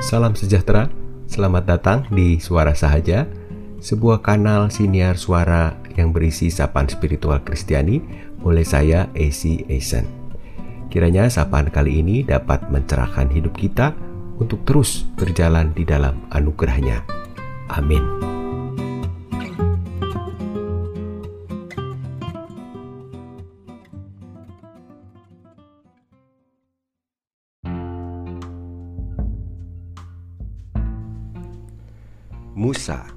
Salam sejahtera, selamat datang di Suara Sahaja, sebuah kanal siniar suara yang berisi sapaan spiritual Kristiani oleh saya, AC Eisen. Kiranya sapaan kali ini dapat mencerahkan hidup kita untuk terus berjalan di dalam anugerahnya. Amin. Musa,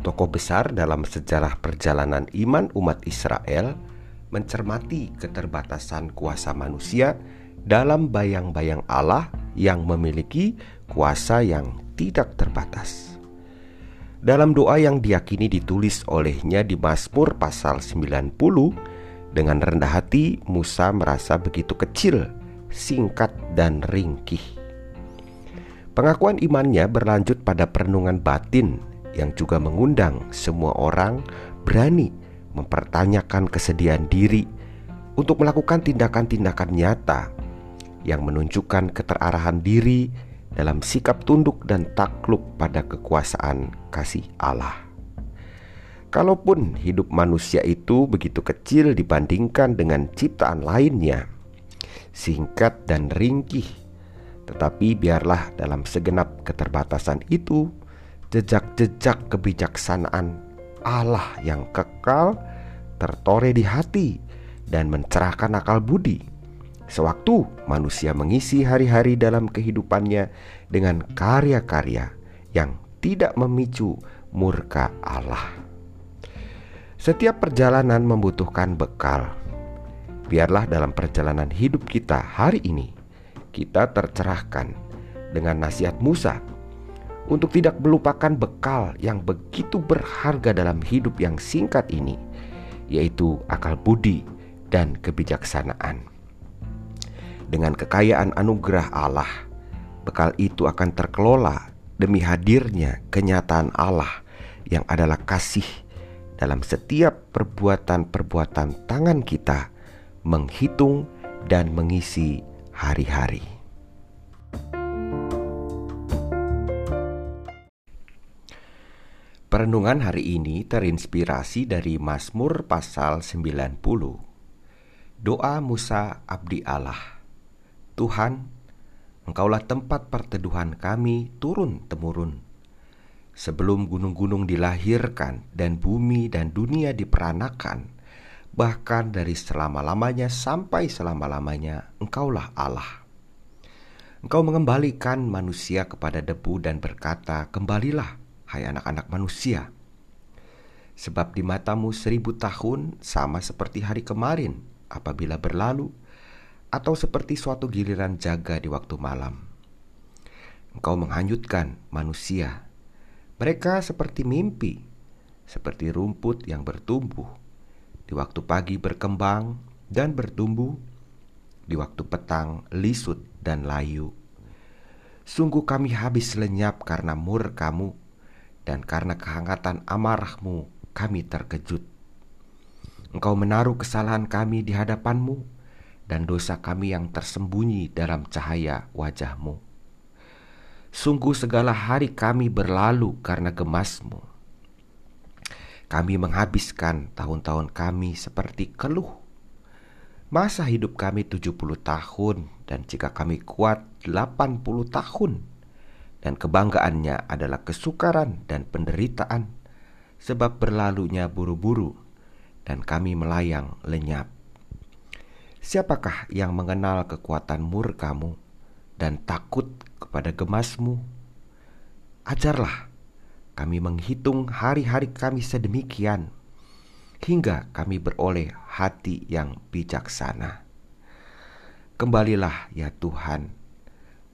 tokoh besar dalam sejarah perjalanan iman umat Israel, mencermati keterbatasan kuasa manusia dalam bayang-bayang Allah yang memiliki kuasa yang tidak terbatas. Dalam doa yang diyakini ditulis olehnya di Mazmur pasal 90, dengan rendah hati Musa merasa begitu kecil, singkat dan ringkih. Pengakuan imannya berlanjut pada perenungan batin yang juga mengundang semua orang berani mempertanyakan kesediaan diri untuk melakukan tindakan-tindakan nyata yang menunjukkan keterarahan diri dalam sikap tunduk dan takluk pada kekuasaan kasih Allah. Kalaupun hidup manusia itu begitu kecil dibandingkan dengan ciptaan lainnya, singkat dan ringkih tetapi biarlah dalam segenap keterbatasan itu Jejak-jejak kebijaksanaan Allah yang kekal tertore di hati dan mencerahkan akal budi Sewaktu manusia mengisi hari-hari dalam kehidupannya dengan karya-karya yang tidak memicu murka Allah. Setiap perjalanan membutuhkan bekal. Biarlah dalam perjalanan hidup kita hari ini kita tercerahkan dengan nasihat Musa untuk tidak melupakan bekal yang begitu berharga dalam hidup yang singkat ini, yaitu akal budi dan kebijaksanaan. Dengan kekayaan anugerah Allah, bekal itu akan terkelola demi hadirnya kenyataan Allah yang adalah kasih dalam setiap perbuatan-perbuatan tangan kita menghitung dan mengisi hari-hari. Perenungan hari ini terinspirasi dari Mazmur pasal 90. Doa Musa abdi Allah. Tuhan, Engkaulah tempat perteduhan kami turun-temurun. Sebelum gunung-gunung dilahirkan dan bumi dan dunia diperanakan, bahkan dari selama-lamanya sampai selama-lamanya Engkaulah Allah. Engkau mengembalikan manusia kepada debu dan berkata, Kembalilah, hai anak-anak manusia. Sebab di matamu seribu tahun sama seperti hari kemarin apabila berlalu, atau seperti suatu giliran jaga di waktu malam. Engkau menghanyutkan manusia. Mereka seperti mimpi, seperti rumput yang bertumbuh di waktu pagi berkembang dan bertumbuh, di waktu petang lisut dan layu. Sungguh kami habis lenyap karena mur kamu, dan karena kehangatan amarahmu kami terkejut. Engkau menaruh kesalahan kami di hadapanmu, dan dosa kami yang tersembunyi dalam cahaya wajahmu. Sungguh segala hari kami berlalu karena gemasmu kami menghabiskan tahun-tahun kami seperti keluh. Masa hidup kami 70 tahun dan jika kami kuat 80 tahun. Dan kebanggaannya adalah kesukaran dan penderitaan sebab berlalunya buru-buru dan kami melayang lenyap. Siapakah yang mengenal kekuatan murkamu dan takut kepada gemasmu? Ajarlah kami menghitung hari-hari kami sedemikian hingga kami beroleh hati yang bijaksana. Kembalilah ya Tuhan,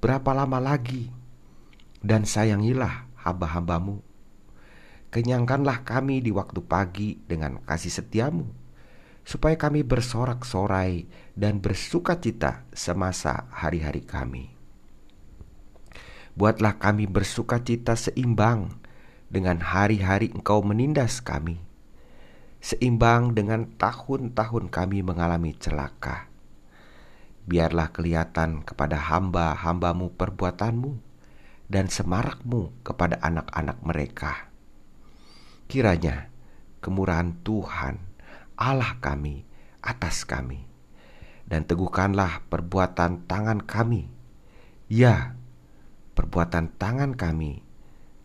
berapa lama lagi? Dan sayangilah hamba-hambamu. Kenyangkanlah kami di waktu pagi dengan kasih setiamu, supaya kami bersorak-sorai dan bersuka cita semasa hari-hari kami. Buatlah kami bersuka cita seimbang dengan hari-hari engkau menindas kami, seimbang dengan tahun-tahun kami mengalami celaka. Biarlah kelihatan kepada hamba-hambamu perbuatanmu, dan semarakmu kepada anak-anak mereka. Kiranya kemurahan Tuhan Allah kami atas kami dan teguhkanlah perbuatan tangan kami. Ya, perbuatan tangan kami,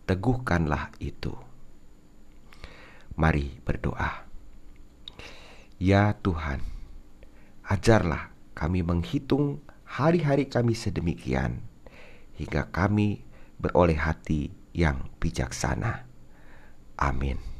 teguhkanlah itu. Mari berdoa. Ya Tuhan, ajarlah kami menghitung hari-hari kami sedemikian hingga kami beroleh hati yang bijaksana. Amin.